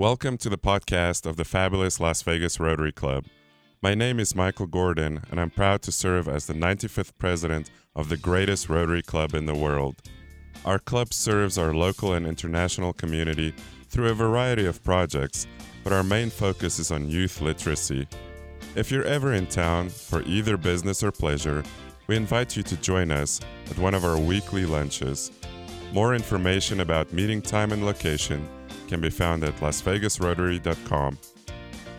Welcome to the podcast of the fabulous Las Vegas Rotary Club. My name is Michael Gordon, and I'm proud to serve as the 95th president of the greatest Rotary Club in the world. Our club serves our local and international community through a variety of projects, but our main focus is on youth literacy. If you're ever in town for either business or pleasure, we invite you to join us at one of our weekly lunches. More information about meeting time and location can be found at lasvegasrotary.com.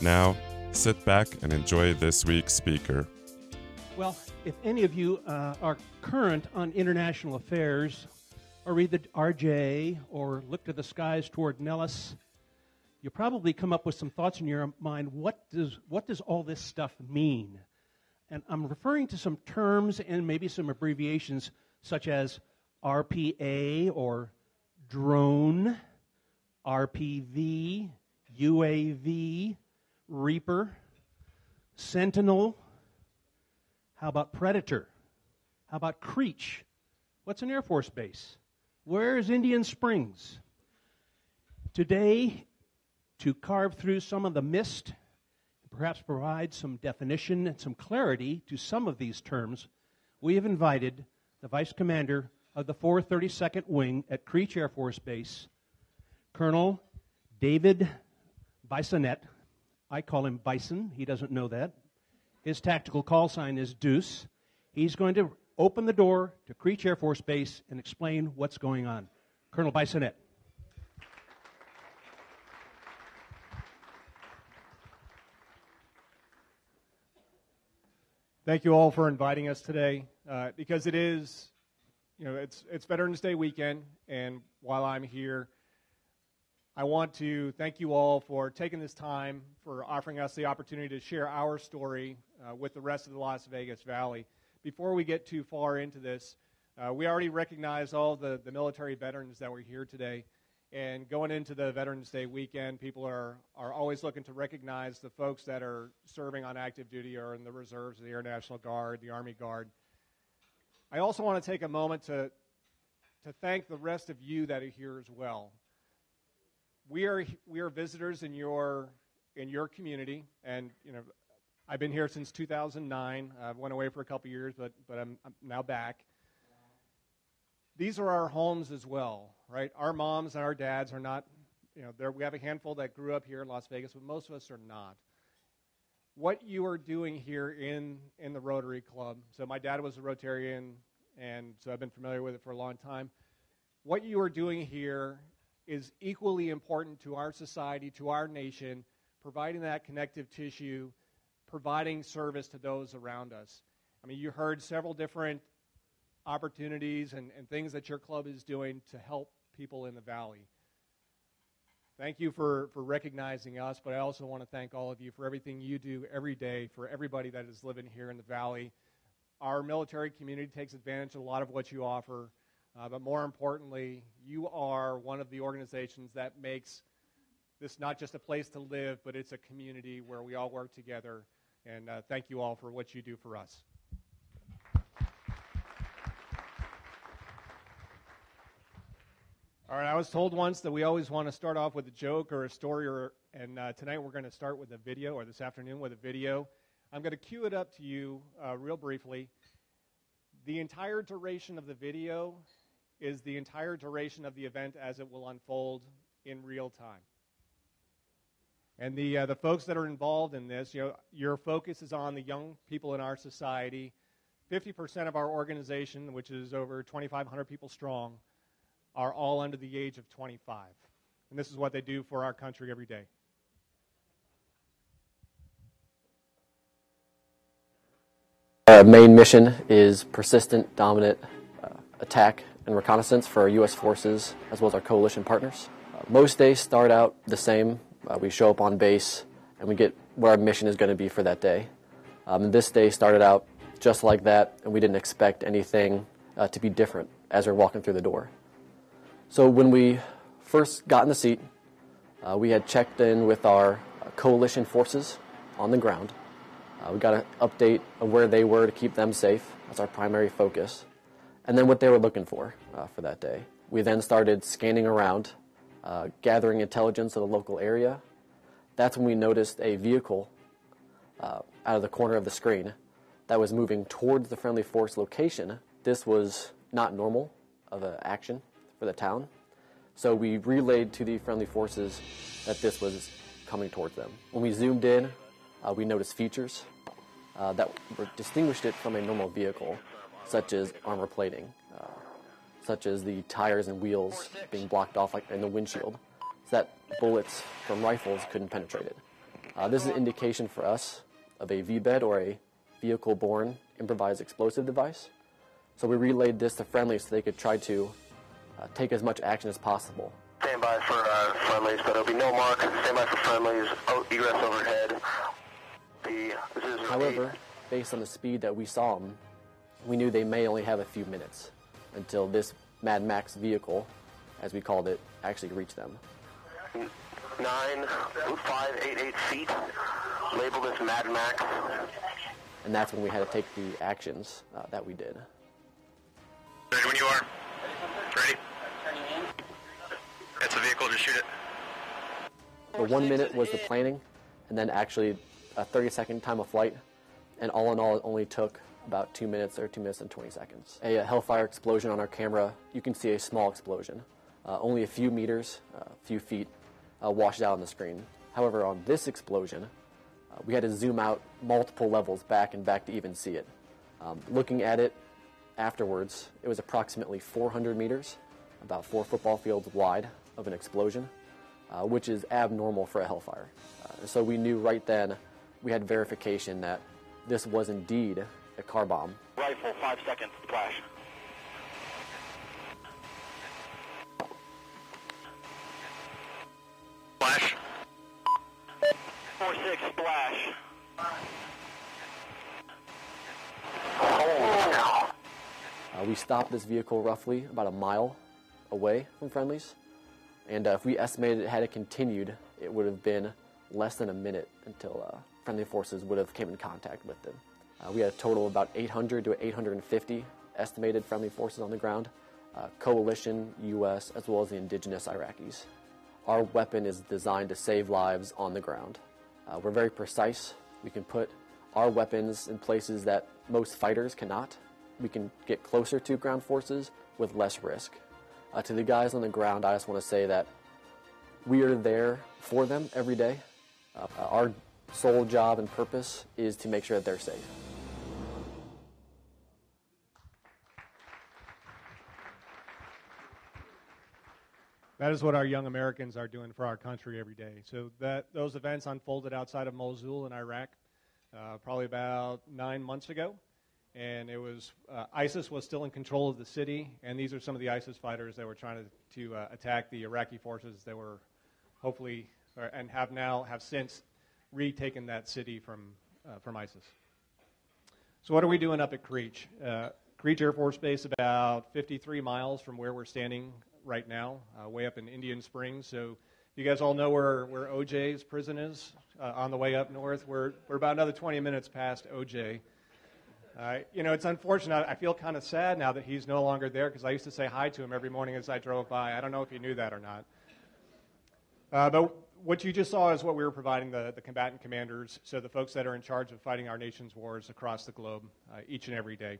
Now, sit back and enjoy this week's speaker. Well, if any of you uh, are current on international affairs, or read the RJ, or look to the skies toward Nellis, you probably come up with some thoughts in your mind. What does what does all this stuff mean? And I'm referring to some terms and maybe some abbreviations such as RPA or drone, RPV, UAV, Reaper, Sentinel. How about Predator? How about Creech? What's an Air Force base? Where is Indian Springs? Today, to carve through some of the mist, and perhaps provide some definition and some clarity to some of these terms, we have invited the Vice Commander of the 432nd Wing at Creech Air Force Base, Colonel David Bisonet. I call him Bison. He doesn't know that. His tactical call sign is Deuce. He's going to open the door to Creech Air Force Base and explain what's going on. Colonel Bisonet. Thank you all for inviting us today uh, because it is, you know, it's, it's Veterans Day weekend, and while I'm here, I want to thank you all for taking this time, for offering us the opportunity to share our story uh, with the rest of the Las Vegas Valley. Before we get too far into this, uh, we already recognize all the, the military veterans that were here today. And going into the Veterans Day weekend, people are, are always looking to recognize the folks that are serving on active duty or in the reserves, the Air National Guard, the Army Guard. I also want to take a moment to, to thank the rest of you that are here as well. We are, we are visitors in your, in your community, and you know, I've been here since 2009. I went away for a couple years, but, but I'm, I'm now back these are our homes as well, right? Our moms and our dads are not, you know, there, we have a handful that grew up here in Las Vegas, but most of us are not. What you are doing here in, in the Rotary Club, so my dad was a Rotarian, and so I've been familiar with it for a long time. What you are doing here is equally important to our society, to our nation, providing that connective tissue, providing service to those around us. I mean, you heard several different opportunities and, and things that your club is doing to help people in the valley. Thank you for, for recognizing us, but I also want to thank all of you for everything you do every day for everybody that is living here in the valley. Our military community takes advantage of a lot of what you offer, uh, but more importantly, you are one of the organizations that makes this not just a place to live, but it's a community where we all work together. And uh, thank you all for what you do for us. All right, I was told once that we always want to start off with a joke or a story, or, and uh, tonight we're going to start with a video, or this afternoon with a video. I'm going to cue it up to you uh, real briefly. The entire duration of the video is the entire duration of the event as it will unfold in real time. And the, uh, the folks that are involved in this, you know, your focus is on the young people in our society. 50% of our organization, which is over 2,500 people strong, are all under the age of 25. And this is what they do for our country every day. Our main mission is persistent, dominant uh, attack and reconnaissance for our U.S. forces as well as our coalition partners. Uh, most days start out the same. Uh, we show up on base and we get what our mission is going to be for that day. Um, this day started out just like that, and we didn't expect anything uh, to be different as we're walking through the door. So when we first got in the seat, uh, we had checked in with our coalition forces on the ground. Uh, we got an update of where they were to keep them safe. That's our primary focus. And then what they were looking for uh, for that day. We then started scanning around uh, gathering intelligence of the local area. That's when we noticed a vehicle uh, out of the corner of the screen that was moving towards the friendly force location. This was not normal of an action for the town. So we relayed to the friendly forces that this was coming towards them. When we zoomed in, uh, we noticed features uh, that distinguished it from a normal vehicle, such as armor plating, uh, such as the tires and wheels being blocked off like in the windshield, so that bullets from rifles couldn't penetrate it. Uh, this is an indication for us of a VBIED or a vehicle-borne improvised explosive device. So we relayed this to friendlies so they could try to uh, take as much action as possible. Stand by for uh, friendlies, but it'll be no mark. Stand by for friendlies. Oh, egress overhead. The However, based on the speed that we saw them, we knew they may only have a few minutes until this Mad Max vehicle, as we called it, actually reached them. eight, nine, five, eight, eight feet. Labeled as Mad Max. And that's when we had to take the actions uh, that we did. Ready when you are. Ready. It's a vehicle. Just shoot it. The one minute was the planning, and then actually a 30 second time of flight, and all in all, it only took about two minutes or two minutes and 20 seconds. A, a Hellfire explosion on our camera, you can see a small explosion, uh, only a few meters, a uh, few feet, uh, washed out on the screen. However, on this explosion, uh, we had to zoom out multiple levels back and back to even see it. Um, looking at it afterwards, it was approximately 400 meters, about four football fields wide of an explosion, uh, which is abnormal for a Hellfire. Uh, so we knew right then we had verification that this was indeed a car bomb. Rifle, five seconds, flash. Flash. Four six splash. Uh, we stopped this vehicle roughly about a mile away from friendlies, and uh, if we estimated it had it continued, it would have been less than a minute until uh, friendly forces would have came in contact with them. Uh, we had a total of about 800 to 850 estimated friendly forces on the ground, uh, coalition, U.S., as well as the indigenous Iraqis. Our weapon is designed to save lives on the ground. Uh, we're very precise. We can put our weapons in places that most fighters cannot. We can get closer to ground forces with less risk. Uh, to the guys on the ground, I just want to say that we are there for them every day. Uh, our sole job and purpose is to make sure that they're safe. That is what our young Americans are doing for our country every day. So that those events unfolded outside of Mosul in Iraq, uh, probably about nine months ago, and it was uh, ISIS was still in control of the city, and these are some of the ISIS fighters that were trying to, to uh, attack the Iraqi forces that were hopefully or, and have now have since retaken that city from uh, from ISIS. So what are we doing up at Creech? Uh, Creech Air Force Base, about 53 miles from where we're standing right now, uh, way up in Indian Springs. So you guys all know where, where OJ's prison is uh, on the way up north. We're, we're about another 20 minutes past OJ. Uh, you know, it's unfortunate. I feel kind of sad now that he's no longer there because I used to say hi to him every morning as I drove by. I don't know if you knew that or not. Uh, but what you just saw is what we were providing the, the combatant commanders, so the folks that are in charge of fighting our nation's wars across the globe uh, each and every day.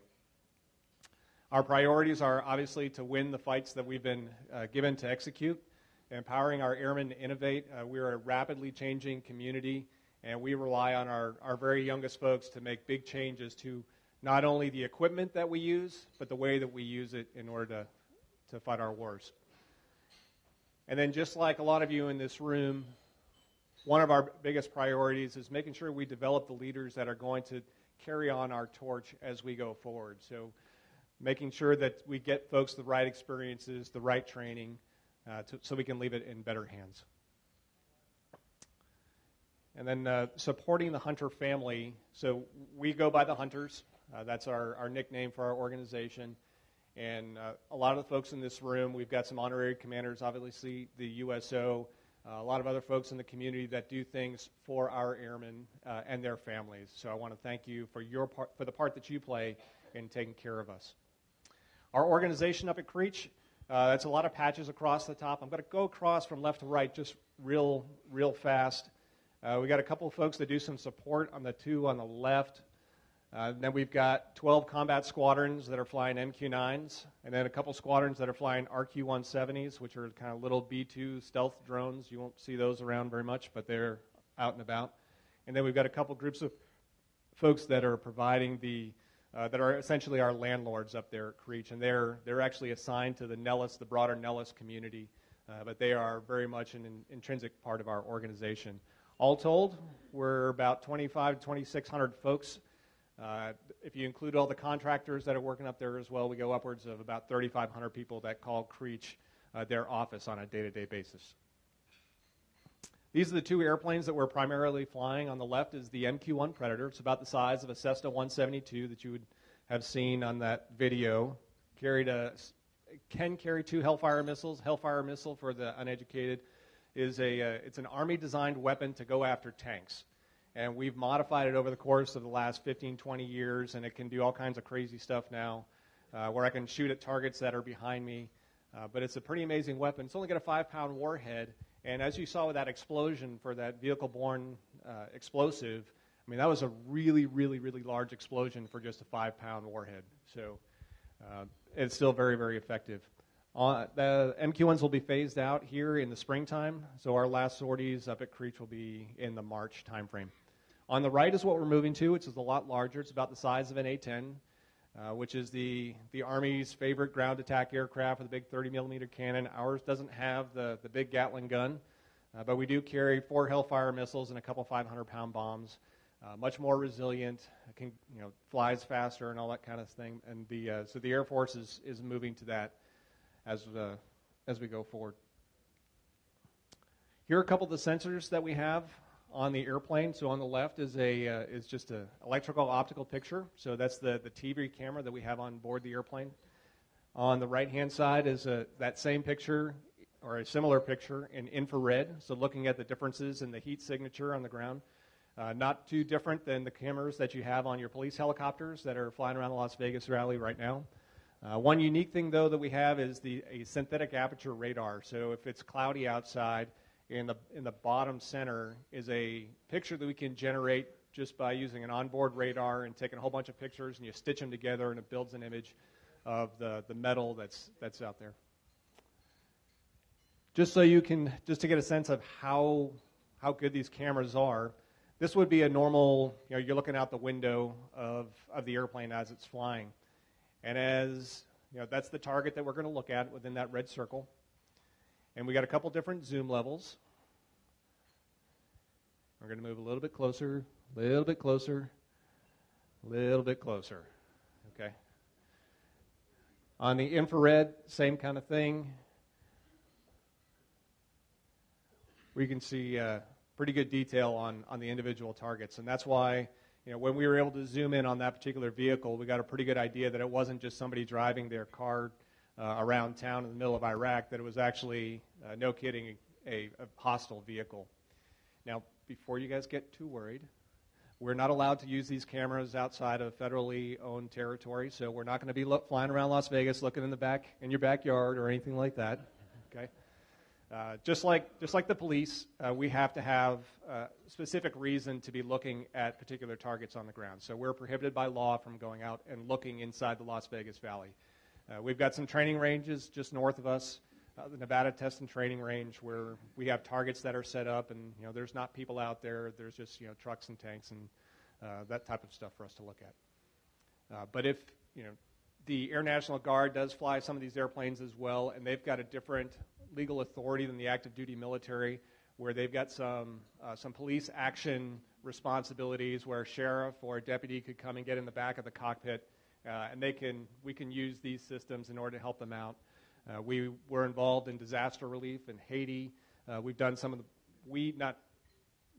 Our priorities are obviously to win the fights that we've been uh, given to execute, empowering our airmen to innovate. Uh, we're a rapidly changing community, and we rely on our, our very youngest folks to make big changes to not only the equipment that we use, but the way that we use it in order to, to fight our wars. And then, just like a lot of you in this room, one of our biggest priorities is making sure we develop the leaders that are going to carry on our torch as we go forward. So, making sure that we get folks the right experiences, the right training, uh, to, so we can leave it in better hands. And then uh, supporting the hunter family. So we go by the hunters. Uh, that's our, our nickname for our organization. And uh, a lot of the folks in this room, we've got some honorary commanders, obviously the USO, uh, a lot of other folks in the community that do things for our airmen uh, and their families. So I want to thank you for your part, for the part that you play in taking care of us. Our organization up at Creech, Uh, that's a lot of patches across the top. I'm going to go across from left to right just real, real fast. Uh, we got a couple of folks that do some support on the two on the left. Uh, then we've got 12 combat squadrons that are flying MQ-9s, and then a couple squadrons that are flying RQ-170s, which are kind of little B-2 stealth drones. You won't see those around very much, but they're out and about. And then we've got a couple groups of folks that are providing the uh, that are essentially our landlords up there at Creech, and they're they're actually assigned to the Nellis, the broader Nellis community, uh, but they are very much an, an intrinsic part of our organization. All told, we're about 25 to 2,600 folks. Uh, if you include all the contractors that are working up there as well, we go upwards of about 3,500 people that call Creech uh, their office on a day-to-day basis. These are the two airplanes that we're primarily flying. On the left is the MQ-1 Predator. It's about the size of a Cessna 172 that you would have seen on that video. Carried a, can carry two Hellfire missiles. Hellfire missile, for the uneducated, is a uh, it's an Army-designed weapon to go after tanks. And we've modified it over the course of the last 15, 20 years, and it can do all kinds of crazy stuff now, uh, where I can shoot at targets that are behind me. Uh, but it's a pretty amazing weapon. It's only got a five-pound warhead, and as you saw with that explosion for that vehicle borne uh, explosive, I mean, that was a really, really, really large explosion for just a five pound warhead. So uh, it's still very, very effective. Uh, the MQ1s will be phased out here in the springtime, so our last sorties up at Creech will be in the March timeframe. On the right is what we're moving to, which is a lot larger. It's about the size of an A-10, uh, which is the, the Army's favorite ground attack aircraft with a big 30 millimeter cannon. Ours doesn't have the, the big Gatling gun, uh, but we do carry four Hellfire missiles and a couple 500 pound bombs. Uh, much more resilient, can, you know, flies faster and all that kind of thing. And the, uh, so the Air Force is, is moving to that as, uh, as we go forward. Here are a couple of the sensors that we have on the airplane. So on the left is a uh, is just an electrical optical picture. So that's the the TV camera that we have on board the airplane. On the right hand side is a, that same picture or a similar picture in infrared. So looking at the differences in the heat signature on the ground. Uh, not too different than the cameras that you have on your police helicopters that are flying around the Las Vegas Valley right now. Uh, one unique thing, though, that we have is the a synthetic aperture radar. So if it's cloudy outside, in the, in the bottom center is a picture that we can generate just by using an onboard radar and taking a whole bunch of pictures and you stitch them together and it builds an image of the, the metal that's, that's out there. Just so you can, just to get a sense of how, how good these cameras are, this would be a normal, you know, you're looking out the window of, of the airplane as it's flying. And as, you know, that's the target that we're going to look at within that red circle. And we got a couple different zoom levels. We're going to move a little bit closer, a little bit closer, a little bit closer. Okay. On the infrared, same kind of thing. We can see uh, pretty good detail on, on the individual targets. And that's why, you know, when we were able to zoom in on that particular vehicle, we got a pretty good idea that it wasn't just somebody driving their car uh, around town in the middle of Iraq that it was actually, uh, no kidding, a, a, hostile vehicle. Now, before you guys get too worried, we're not allowed to use these cameras outside of federally owned territory, so we're not going to be lo- flying around Las Vegas looking in the back in your backyard or anything like that. Okay. Uh, just like just like the police, uh, we have to have a uh, specific reason to be looking at particular targets on the ground. So we're prohibited by law from going out and looking inside the Las Vegas Valley. Uh, we've got some training ranges just north of us, uh, the Nevada Test and Training Range, where we have targets that are set up, and you know there's not people out there. There's just you know trucks and tanks and uh, that type of stuff for us to look at. Uh, but if you know the Air National Guard does fly some of these airplanes as well, and they've got a different legal authority than the active duty military, where they've got some uh, some police action responsibilities, where a sheriff or a deputy could come and get in the back of the cockpit uh, and they can, we can use these systems in order to help them out. Uh, we were involved in disaster relief in Haiti. Uh, we've done some of the, we, not,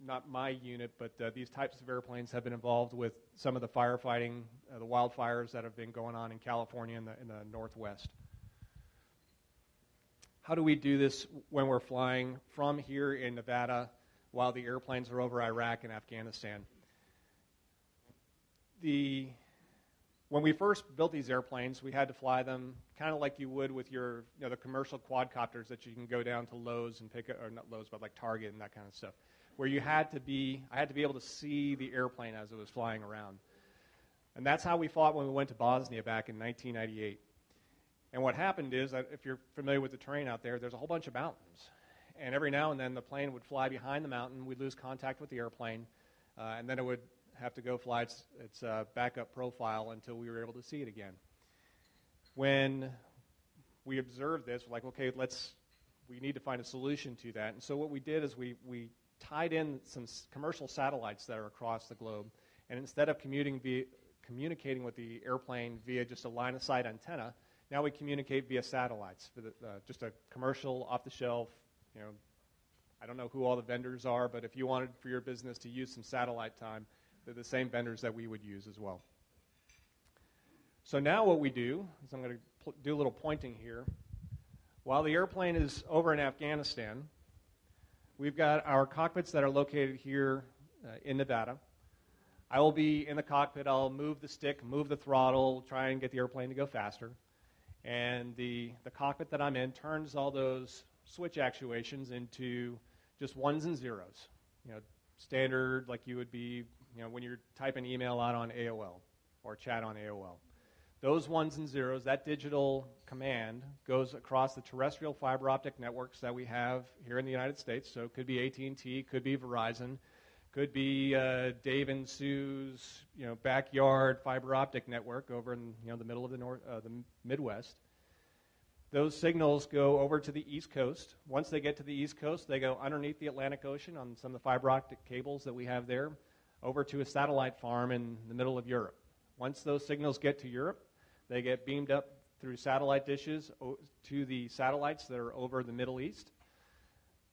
not my unit, but uh, these types of airplanes have been involved with some of the firefighting, uh, the wildfires that have been going on in California and the, in the Northwest. How do we do this when we're flying from here in Nevada while the airplanes are over Iraq and Afghanistan? The when we first built these airplanes, we had to fly them kind of like you would with your you know, the commercial quadcopters that you can go down to Lowe's and pick, or not Lowe's, but like Target and that kind of stuff, where you had to be, I had to be able to see the airplane as it was flying around. And that's how we fought when we went to Bosnia back in 1998. And what happened is, that if you're familiar with the terrain out there, there's a whole bunch of mountains. And every now and then the plane would fly behind the mountain, we'd lose contact with the airplane, uh, and then it would have to go fly its, its uh, backup profile until we were able to see it again. When we observed this, we're like, okay, let's, we need to find a solution to that. And so what we did is we, we tied in some s- commercial satellites that are across the globe, and instead of commuting via, communicating with the airplane via just a line of sight antenna, now we communicate via satellites, the, uh, just a commercial off the shelf, you know, I don't know who all the vendors are, but if you wanted for your business to use some satellite time, they're the same vendors that we would use as well. So now what we do is I'm going to do a little pointing here. While the airplane is over in Afghanistan, we've got our cockpits that are located here uh, in Nevada. I will be in the cockpit. I'll move the stick, move the throttle, try and get the airplane to go faster. And the, the cockpit that I'm in turns all those switch actuations into just ones and zeros. You know, standard like you would be you know, when you're typing email out on AOL or chat on AOL. Those ones and zeros, that digital command goes across the terrestrial fiber optic networks that we have here in the United States. So it could be AT&T, could be Verizon, could be uh, Dave and Sue's you know backyard fiber optic network over in you know the middle of the north, uh, the Midwest. Those signals go over to the East Coast. Once they get to the East Coast, they go underneath the Atlantic Ocean on some of the fiber optic cables that we have there over to a satellite farm in the middle of Europe. Once those signals get to Europe, they get beamed up through satellite dishes to the satellites that are over the Middle East.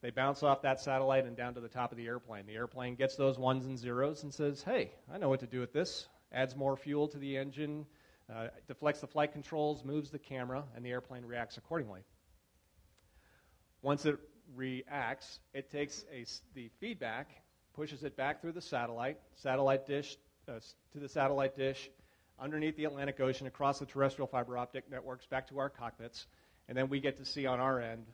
They bounce off that satellite and down to the top of the airplane. The airplane gets those ones and zeros and says, hey, I know what to do with this. Adds more fuel to the engine, uh, deflects the flight controls, moves the camera, and the airplane reacts accordingly. Once it reacts, it takes a, the feedback, pushes it back through the satellite, satellite dish uh, to the satellite dish, underneath the Atlantic Ocean, across the terrestrial fiber optic networks, back to our cockpits, and then we get to see on our end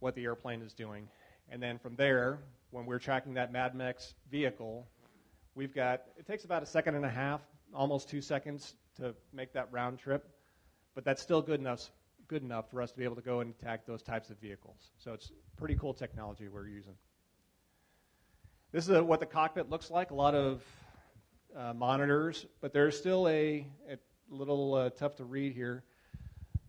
what the airplane is doing. And then from there, when we're tracking that Mad Max vehicle, we've got, it takes about a second and a half, almost two seconds to make that round trip, but that's still good enough, good enough for us to be able to go and attack those types of vehicles. So it's pretty cool technology we're using. This is a, what the cockpit looks like. A lot of uh, monitors, but there's still a, a little uh, tough to read here.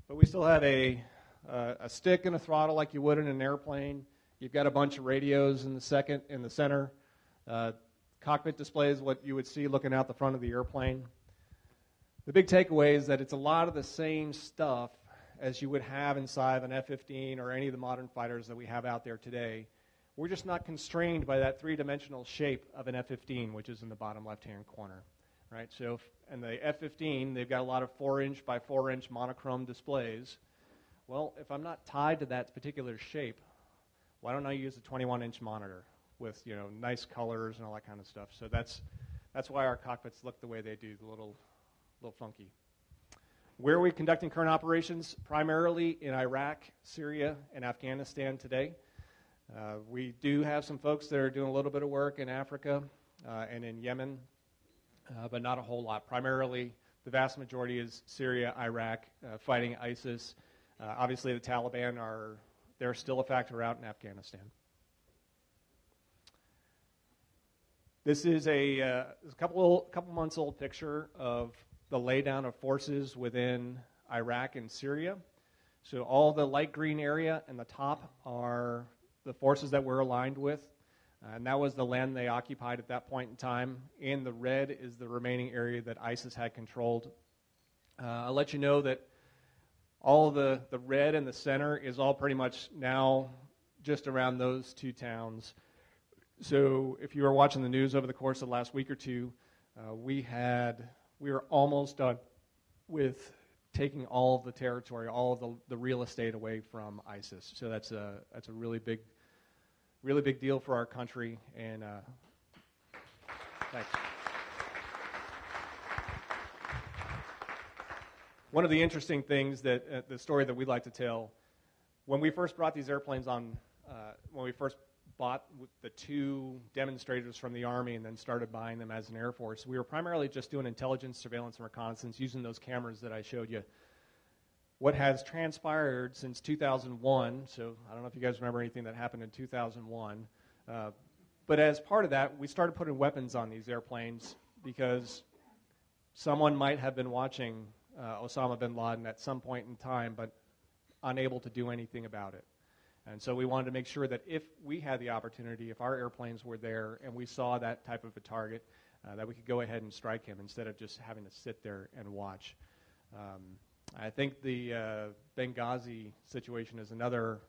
But we still have a, uh, a stick and a throttle like you would in an airplane. You've got a bunch of radios in the second in the center. Uh, cockpit display is what you would see looking out the front of the airplane. The big takeaway is that it's a lot of the same stuff as you would have inside of an F-15 or any of the modern fighters that we have out there today. We're just not constrained by that three-dimensional shape of an F-15, which is in the bottom left-hand corner, right? So, if, and the F-15, they've got a lot of four-inch by four-inch monochrome displays. Well, if I'm not tied to that particular shape, why don't I use a 21-inch monitor with you know nice colors and all that kind of stuff? So that's that's why our cockpits look the way they do, a little little funky. Where are we conducting current operations? Primarily in Iraq, Syria, and Afghanistan today. Uh, we do have some folks that are doing a little bit of work in Africa uh, and in Yemen, uh, but not a whole lot. Primarily, the vast majority is Syria, Iraq, uh, fighting ISIS. Uh, obviously, the Taliban are they're still a factor out in Afghanistan. This is a, a couple couple months old picture of the laydown of forces within Iraq and Syria. So all the light green area and the top are the forces that we're aligned with. Uh, and that was the land they occupied at that point in time. And the red is the remaining area that ISIS had controlled. Uh, I'll let you know that all the, the red in the center is all pretty much now just around those two towns. So if you were watching the news over the course of the last week or two, uh, we had we were almost done with taking all of the territory, all of the, the real estate away from ISIS. So that's a that's a really big, really big deal for our country. And uh, thanks. one of the interesting things that uh, the story that we'd like to tell when we first brought these airplanes on, uh, when we first bought the two demonstrators from the Army and then started buying them as an Air Force, we were primarily just doing intelligence, surveillance, and reconnaissance using those cameras that I showed you. What has transpired since 2001, so I don't know if you guys remember anything that happened in 2001, uh, but as part of that, we started putting weapons on these airplanes because someone might have been watching uh, Osama bin Laden at some point in time, but unable to do anything about it. And so we wanted to make sure that if we had the opportunity, if our airplanes were there and we saw that type of a target, uh, that we could go ahead and strike him instead of just having to sit there and watch. Um, I think the uh, Benghazi situation is another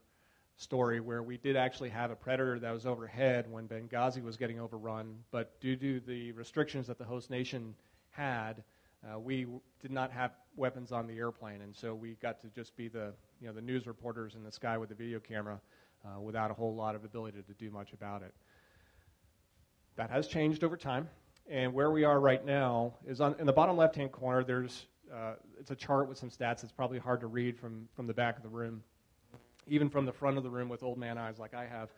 story where we did actually have a predator that was overhead when Benghazi was getting overrun, but due to the restrictions that the host nation had, uh, we did not have weapons on the airplane, and so we got to just be the you know the news reporters in the sky with the video camera, uh, without a whole lot of ability to do much about it. That has changed over time, and where we are right now is on in the bottom left-hand corner. There's uh, it's a chart with some stats. It's probably hard to read from from the back of the room, even from the front of the room with old man eyes like I have.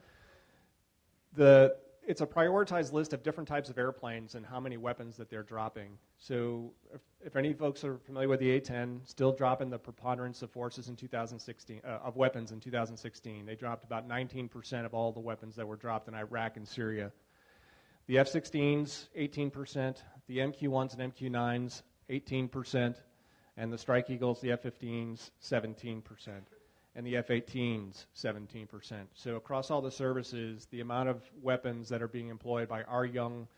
The it's a prioritized list of different types of airplanes and how many weapons that they're dropping. So, if, if any folks are familiar with the A-10, still dropping the preponderance of forces in 2016 uh, of weapons in 2016. They dropped about 19% of all the weapons that were dropped in Iraq and Syria. The F-16s, 18%. The MQ-1s and MQ-9s, 18%, and the Strike Eagles, the F-15s, 17% and the F 18s 17%. So, across all the services, the amount of weapons that are being employed by our young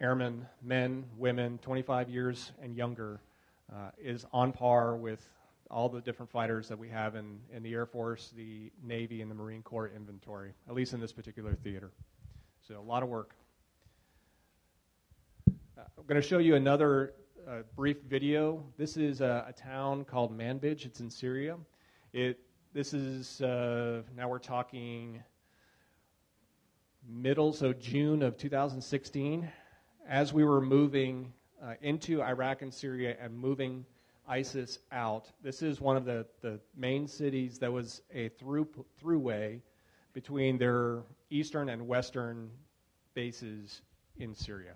airmen, men, women, 25 years and younger, uh, is on par with all the different fighters that we have in, in the Air Force, the Navy, and the Marine Corps inventory, at least in this particular theater. So, a lot of work. Uh, I'm going to show you another uh, brief video. This is a, a town called Manbij, it's in Syria. It, this is, uh, now we're talking middle, so June of 2016. As we were moving uh, into Iraq and Syria and moving ISIS out, this is one of the, the main cities that was a through, throughway between their eastern and western bases in Syria.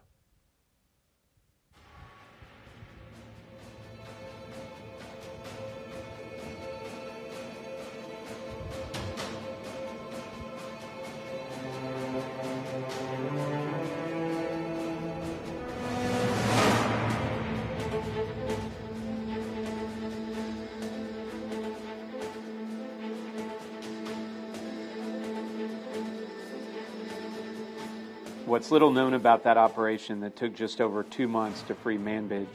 What's little known about that operation that took just over two months to free Manbij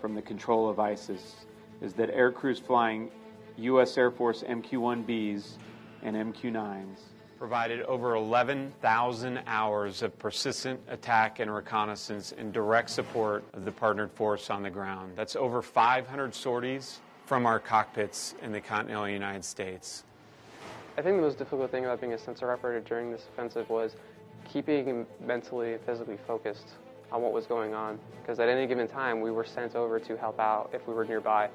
from the control of ISIS is that air crews flying U.S. Air Force MQ 1Bs and MQ 9s provided over 11,000 hours of persistent attack and reconnaissance in direct support of the partnered force on the ground. That's over 500 sorties from our cockpits in the continental United States. I think the most difficult thing about being a sensor operator during this offensive was keeping mentally and physically focused on what was going on. Because at any given time, we were sent over to help out if we were nearby.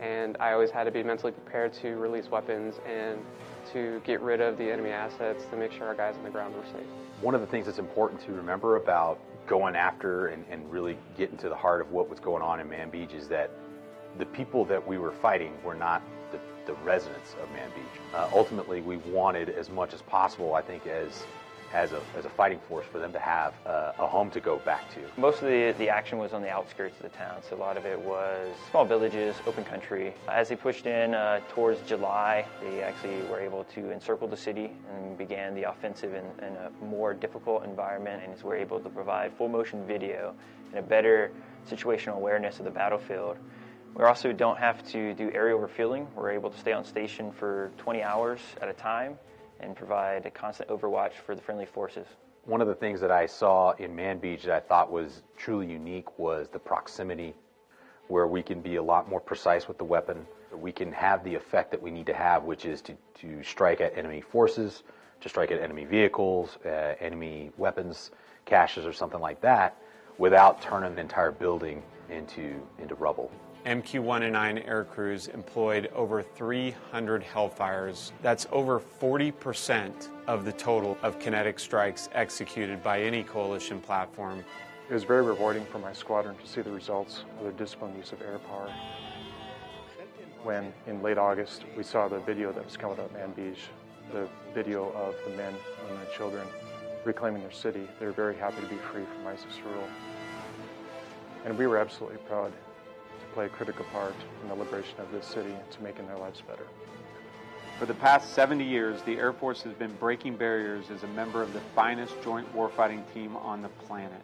And I always had to be mentally prepared to release weapons and to get rid of the enemy assets to make sure our guys on the ground were safe. One of the things that's important to remember about going after and, and really getting to the heart of what was going on in Manbij is that the people that we were fighting were not the, the residents of Manbij. Uh, ultimately, we wanted as much as possible, I think, as as a, as a fighting force for them to have uh, a home to go back to. Most of the, the action was on the outskirts of the town, so a lot of it was small villages, open country. As they pushed in uh, towards July, they actually were able to encircle the city and began the offensive in, in a more difficult environment and were able to provide full motion video and a better situational awareness of the battlefield. We also don't have to do aerial refueling. We're able to stay on station for 20 hours at a time and provide a constant overwatch for the friendly forces. One of the things that I saw in Manbij that I thought was truly unique was the proximity, where we can be a lot more precise with the weapon. We can have the effect that we need to have, which is to, to strike at enemy forces, to strike at enemy vehicles, uh, enemy weapons, caches, or something like that, without turning an entire building into, into rubble. MQ-109 air crews employed over 300 Hellfires. That's over 40% of the total of kinetic strikes executed by any coalition platform. It was very rewarding for my squadron to see the results of their disciplined use of air power. When, in late August, we saw the video that was coming out of Manbij, the video of the men, and children reclaiming their city, they were very happy to be free from ISIS rule. And we were absolutely proud play a critical part in the liberation of this city to making their lives better. For the past 70 years, the Air Force has been breaking barriers as a member of the finest joint warfighting team on the planet.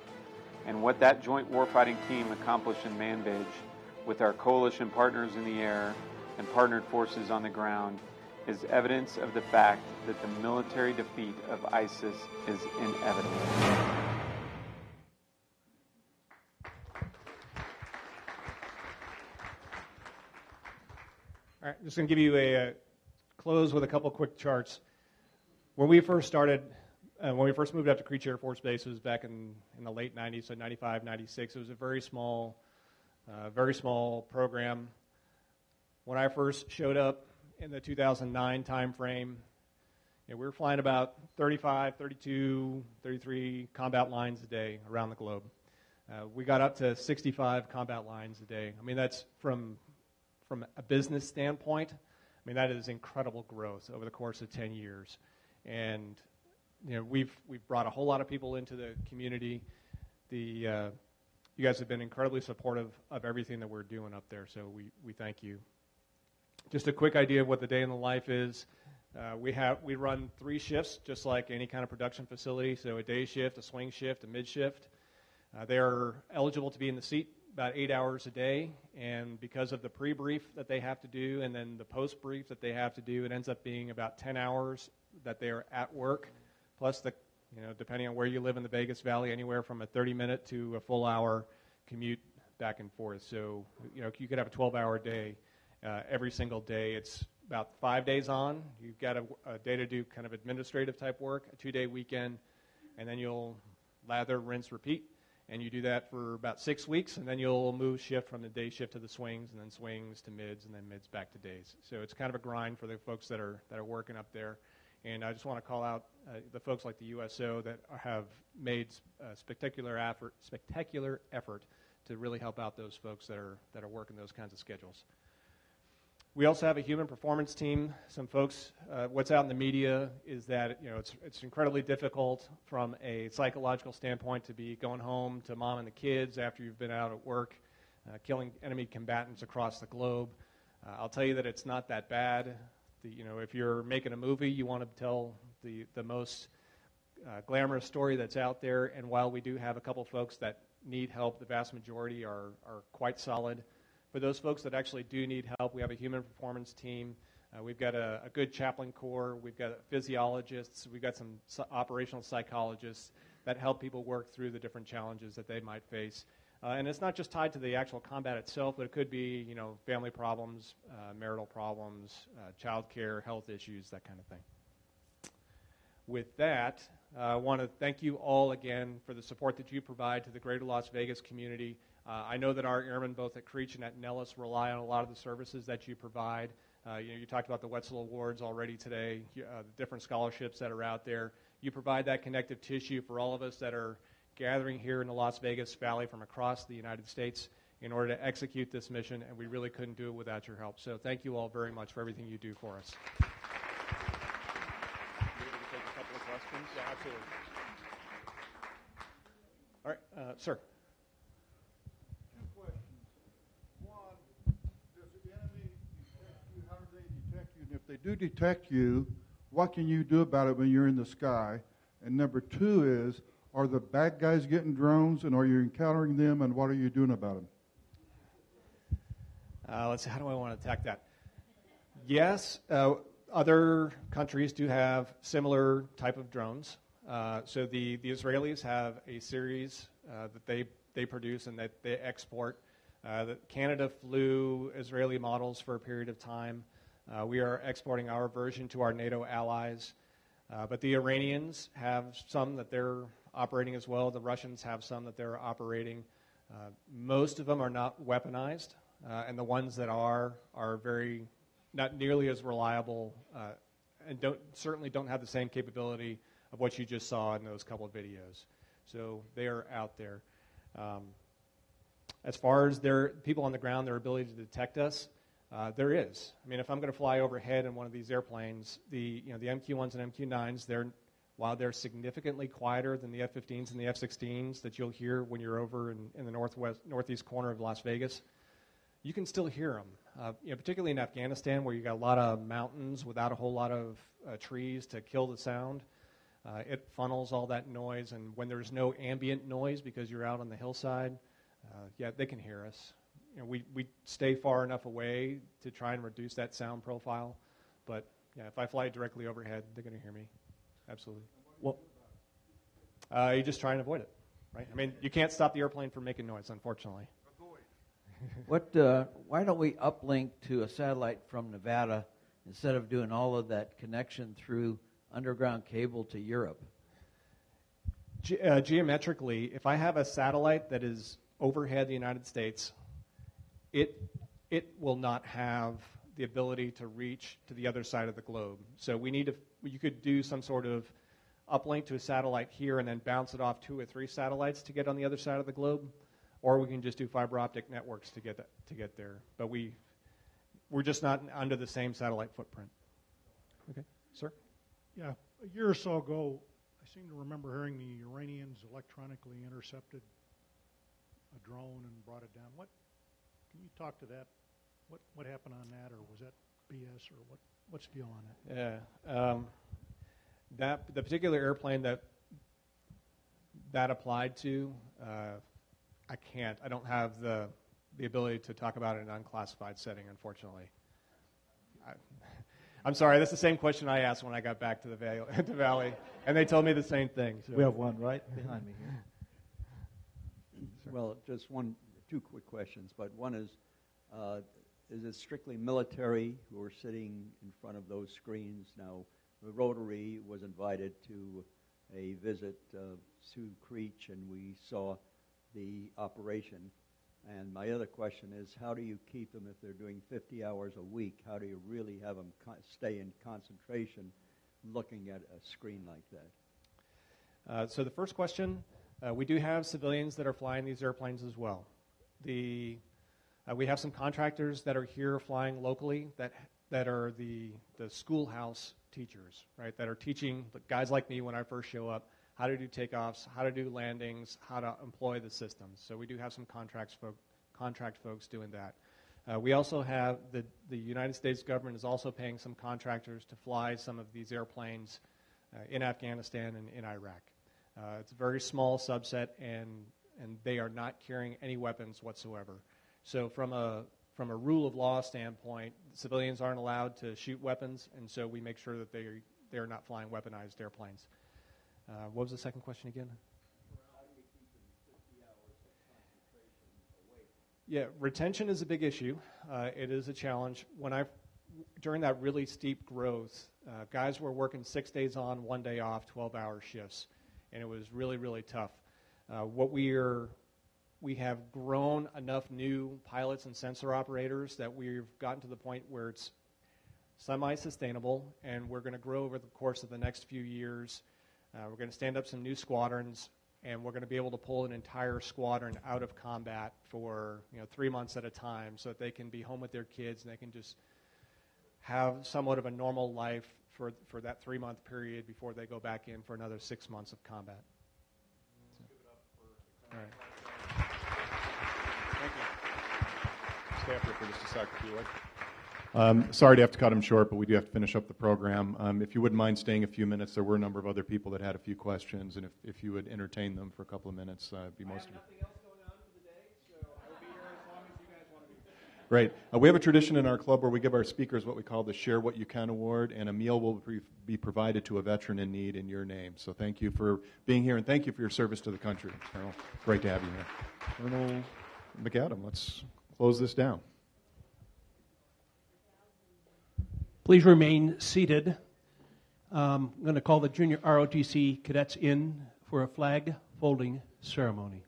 And what that joint warfighting team accomplished in Manbij, with our coalition partners in the air and partnered forces on the ground, is evidence of the fact that the military defeat of ISIS is inevitable. All right, just going to give you a, uh, close with a couple quick charts. When we first started, uh, when we first moved up to Creech Air Force Base, it was back in, in the late 90s, so 95, 96. It was a very small, uh, very small program. When I first showed up in the 2009 timeframe, you know, we were flying about 35, 32, 33 combat lines a day around the globe. Uh, we got up to 65 combat lines a day. I mean, that's from from a business standpoint. I mean, that is incredible growth over the course of 10 years, and you know, we've we've brought a whole lot of people into the community. The uh, you guys have been incredibly supportive of everything that we're doing up there, so we, we thank you. Just a quick idea of what the day in the life is. Uh, we have we run three shifts, just like any kind of production facility. So a day shift, a swing shift, a mid shift. Uh, they are eligible to be in the seat about eight hours a day, and because of the pre-brief that they have to do, and then the post-brief that they have to do, it ends up being about 10 hours that they are at work, plus the you know depending on where you live in the Vegas Valley, anywhere from a 30-minute to a full hour commute back and forth. So you know you could have a 12-hour day uh, every single day. It's about five days on. You've got a, a day to do kind of administrative type work, a two day weekend, and then you'll lather, rinse, repeat. And you do that for about six weeks, and then you'll move shift from the day shift to the swings, and then swings to mids, and then mids back to days. So it's kind of a grind for the folks that are that are working up there. And I just want to call out uh, the folks like the USO that have made uh, spectacular effort, spectacular effort to really help out those folks that are that are working those kinds of schedules. We also have a human performance team. Some folks, uh, what's out in the media is that you know it's it's incredibly difficult from a psychological standpoint to be going home to mom and the kids after you've been out at work, uh, killing enemy combatants across the globe. Uh, I'll tell you that it's not that bad. The, you know, if you're making a movie, you want to tell the the most uh, glamorous story that's out there. And while we do have a couple folks that need help, the vast majority are are quite solid. For those folks that actually do need help, we have a human performance team. Uh, we've got a, a, good chaplain corps. We've got physiologists. We've got some operational psychologists that help people work through the different challenges that they might face. Uh, and it's not just tied to the actual combat itself, but it could be, you know, family problems, uh, marital problems, uh, child care, health issues, that kind of thing. With that, uh, I want to thank you all again for the support that you provide to the greater Las Vegas community. Uh, I know that our airmen, both at Creech and at Nellis, rely on a lot of the services that you provide. Uh, you, know, you talked about the Wetzel Awards already today, uh, the different scholarships that are out there. You provide that connective tissue for all of us that are gathering here in the Las Vegas Valley from across the United States in order to execute this mission, and we really couldn't do it without your help. So thank you all very much for everything you do for us. Yeah, absolutely. All right, uh, sir. They do detect you, what can you do about it when you're in the sky? And number two is, are the bad guys getting drones, and are you encountering them, and what are you doing about them? Uh, let's see, how do I want to attack that? Yes, uh, other countries do have similar type of drones. Uh, so the, the Israelis have a series uh, that they, they produce and that they export. Uh, Canada flew Israeli models for a period of time. Uh, we are exporting our version to our NATO allies. Uh, but the Iranians have some that they're operating as well. The Russians have some that they're operating. Uh, most of them are not weaponized. uh, and the ones that are are very not nearly as reliable, uh, and don't certainly don't have the same capability of what you just saw in those couple of videos. So they are out there. Um, as far as their people on the ground, their ability to detect us, uh, there is. I mean, if I'm going to fly overhead in one of these airplanes, the you know the MQ-1s and MQ-9s, they're while they're significantly quieter than the F-15s and the F-16s that you'll hear when you're over in, in the northwest northeast corner of Las Vegas, you can still hear them. Uh, you know, particularly in Afghanistan, where you got a lot of mountains without a whole lot of uh, trees to kill the sound. Uh, it funnels all that noise, and when there's no ambient noise because you're out on the hillside, uh, yeah, they can hear us. You know, we, we stay far enough away to try and reduce that sound profile, but yeah, if I fly directly overhead, they're going to hear me. Absolutely. Well, uh, you just try and avoid it, right? I mean, you can't stop the airplane from making noise, unfortunately. what? Uh, why don't we uplink to a satellite from Nevada instead of doing all of that connection through underground cable to Europe? Ge- uh, geometrically, if I have a satellite that is overhead the United States, it it will not have the ability to reach to the other side of the globe. So we need to. You could do some sort of uplink to a satellite here and then bounce it off two or three satellites to get on the other side of the globe, or we can just do fiber optic networks to get that, to get there. But we we're just not under the same satellite footprint. Okay, sir. Yeah, a year or so ago, I seem to remember hearing the Iranians electronically intercepted a drone and brought it down. What can you talk to that? What what happened on that, or was that BS, or what? What's the deal on that? Yeah, um, that the particular airplane that that applied to, uh, I can't. I don't have the the ability to talk about it in an unclassified setting, unfortunately. I, I'm sorry. That's the same question I asked when I got back to the valley, the valley and they told me the same thing. So. We have one right behind me here. Well, just one, two quick questions, but one is, uh, is it strictly military who are sitting in front of those screens? Now, the Rotary was invited to a visit uh, to Creech, and we saw the operation. And my other question is, how do you keep them if they're doing 50 hours a week? How do you really have them stay in concentration looking at a screen like that? Uh, so the first question, uh, we do have civilians that are flying these airplanes as well. The, uh, we have some contractors that are here flying locally that, that are the, the schoolhouse teachers, right, that are teaching guys like me when I first show up how to do takeoffs, how to do landings, how to employ the systems. So we do have some contracts folk, contract folks doing that. Uh, we also have the, the United States government is also paying some contractors to fly some of these airplanes uh, in Afghanistan and in Iraq. Uh, it's a very small subset, and, and they are not carrying any weapons whatsoever. So, from a, from a rule of law standpoint, civilians aren't allowed to shoot weapons, and so we make sure that they, they are not flying weaponized airplanes. Uh, what was the second question again? Yeah, retention is a big issue. Uh, it is a challenge. When I, during that really steep growth, uh, guys were working six days on, one day off, 12-hour shifts, and it was really, really tough. Uh, what we are, we have grown enough new pilots and sensor operators that we've gotten to the point where it's semi-sustainable, and we're going to grow over the course of the next few years. Uh, we're going to stand up some new squadrons and we're going to be able to pull an entire squadron out of combat for you know three months at a time, so that they can be home with their kids and they can just have somewhat of a normal life for for that three month period before they go back in for another six months of combat. So, all right. Thank you. Stay up here for just a second, if you would. Um, sorry to have to cut him short, but we do have to finish up the program. Um, if you wouldn't mind staying a few minutes, there were a number of other people that had a few questions, and if, if you would entertain them for a couple of minutes, uh, it'd be most. Great. Uh, we have a tradition in our club where we give our speakers what we call the Share What You Can Award, and a meal will be, be provided to a veteran in need in your name. So thank you for being here, and thank you for your service to the country, Colonel. Great to have you here. Colonel McAdam, let's close this down. Please remain seated. Um, I'm going to call the junior ROTC cadets in for a flag folding ceremony.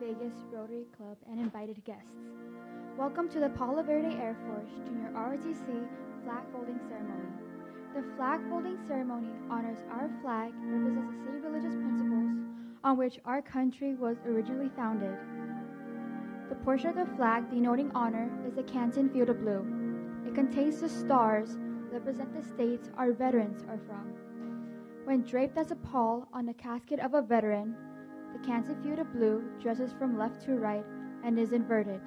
Vegas Rotary Club and invited guests. Welcome to the Palo Verde Air Force Junior ROTC flag folding ceremony. The flag folding ceremony honors our flag and represents the same religious principles on which our country was originally founded. The portion of the flag denoting honor is the Canton Field of Blue. It contains the stars that represent the states our veterans are from. When draped as a pall on the casket of a veteran, the of Blue dresses from left to right and is inverted.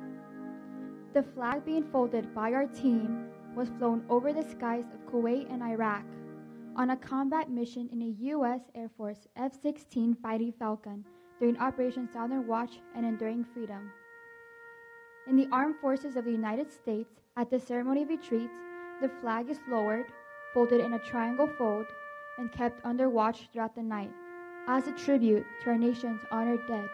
The flag being folded by our team was flown over the skies of Kuwait and Iraq on a combat mission in a U.S. Air Force F 16 Fighting Falcon during Operation Southern Watch and Enduring Freedom. In the Armed Forces of the United States, at the ceremony of retreat, the flag is lowered, folded in a triangle fold, and kept under watch throughout the night as a tribute to our nation's honored dead.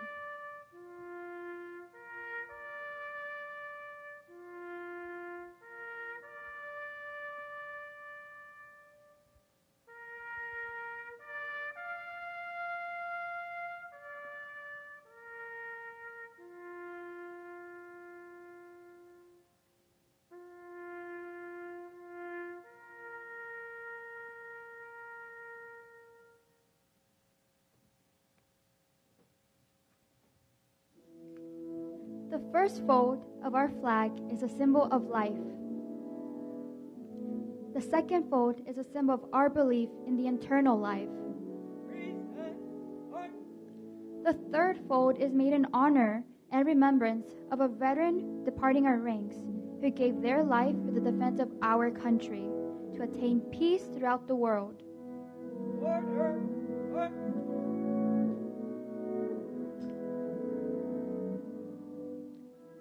First fold of our flag is a symbol of life. The second fold is a symbol of our belief in the eternal life. The third fold is made in honor and remembrance of a veteran departing our ranks who gave their life for the defense of our country to attain peace throughout the world.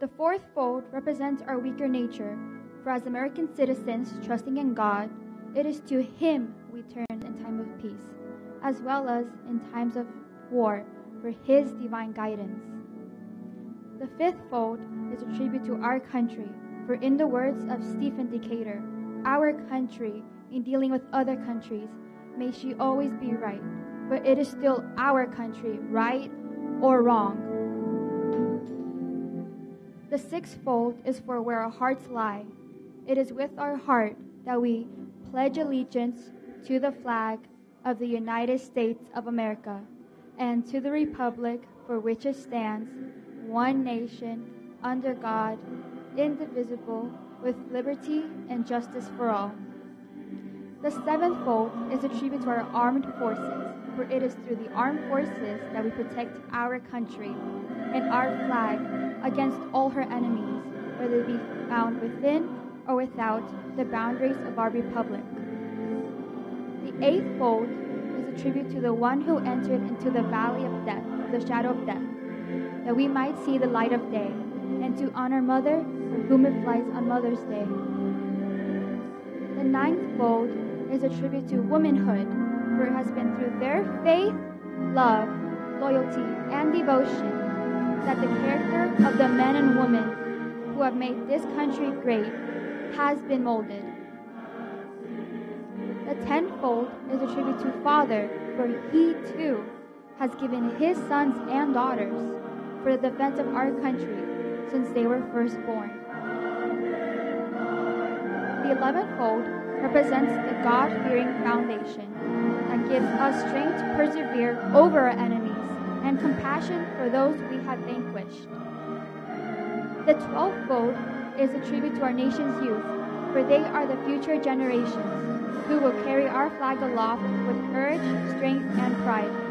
The fourth fold represents our weaker nature, for as American citizens trusting in God, it is to Him we turn in time of peace, as well as in times of war, for His divine guidance. The fifth fold is a tribute to our country, for in the words of Stephen Decatur, our country, in dealing with other countries, may she always be right, but it is still our country, right or wrong. The sixth fold is for where our hearts lie. It is with our heart that we pledge allegiance to the flag of the United States of America and to the republic for which it stands, one nation, under God, indivisible, with liberty and justice for all. The seventh fold is a tribute to our armed forces, for it is through the armed forces that we protect our country and our flag against all her enemies, whether they be found within or without the boundaries of our republic. The eighth fold is a tribute to the one who entered into the valley of death, the shadow of death, that we might see the light of day, and to honor Mother, whom it flies on Mother's Day. The ninth fold is a tribute to womanhood, for it has been through their faith, love, loyalty, and devotion that the character of the men and women who have made this country great has been molded. The tenfold is a tribute to Father, for he too has given his sons and daughters for the defense of our country since they were first born. The eleventh fold represents the God fearing foundation that gives us strength to persevere over our enemies and compassion for those we have vanquished. The twelfth fold is a tribute to our nation's youth, for they are the future generations who will carry our flag aloft with courage, strength, and pride.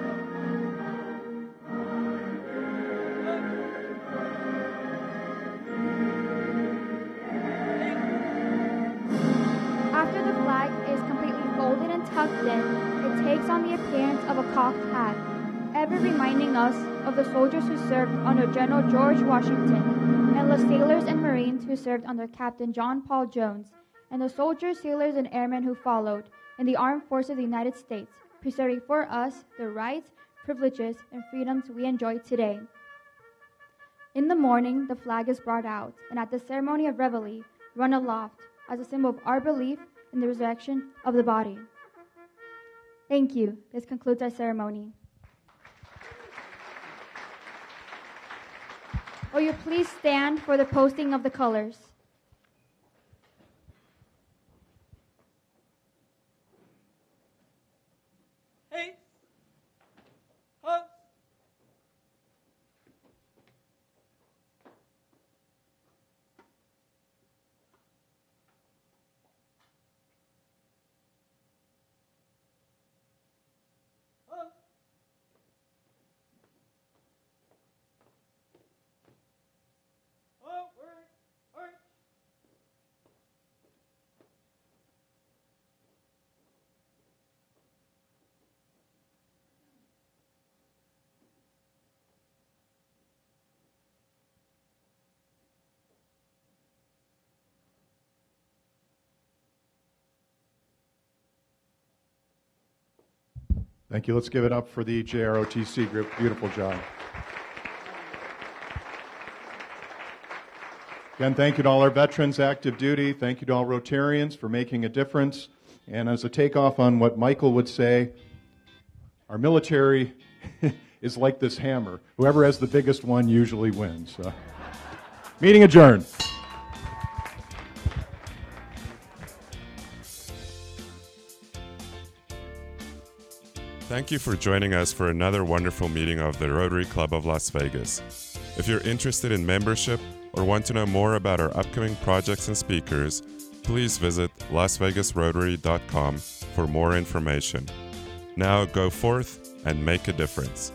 It takes on the appearance of a cocked hat, ever reminding us of the soldiers who served under General George Washington, and the sailors and Marines who served under Captain John Paul Jones, and the soldiers, sailors, and airmen who followed in the armed forces of the United States, preserving for us the rights, privileges, and freedoms we enjoy today. In the morning, the flag is brought out, and at the ceremony of Reveille, run aloft as a symbol of our belief in the resurrection of the body. Thank you. This concludes our ceremony. Will you please stand for the posting of the colors? Thank you. Let's give it up for the JROTC group. Beautiful job. Again, thank you to all our veterans active duty. Thank you to all Rotarians for making a difference. And as a takeoff on what Michael would say, our military is like this hammer. Whoever has the biggest one usually wins. Uh, meeting adjourned. Thank you for joining us for another wonderful meeting of the Rotary Club of Las Vegas. If you're interested in membership or want to know more about our upcoming projects and speakers, please visit lasvegasrotary.com for more information. Now go forth and make a difference.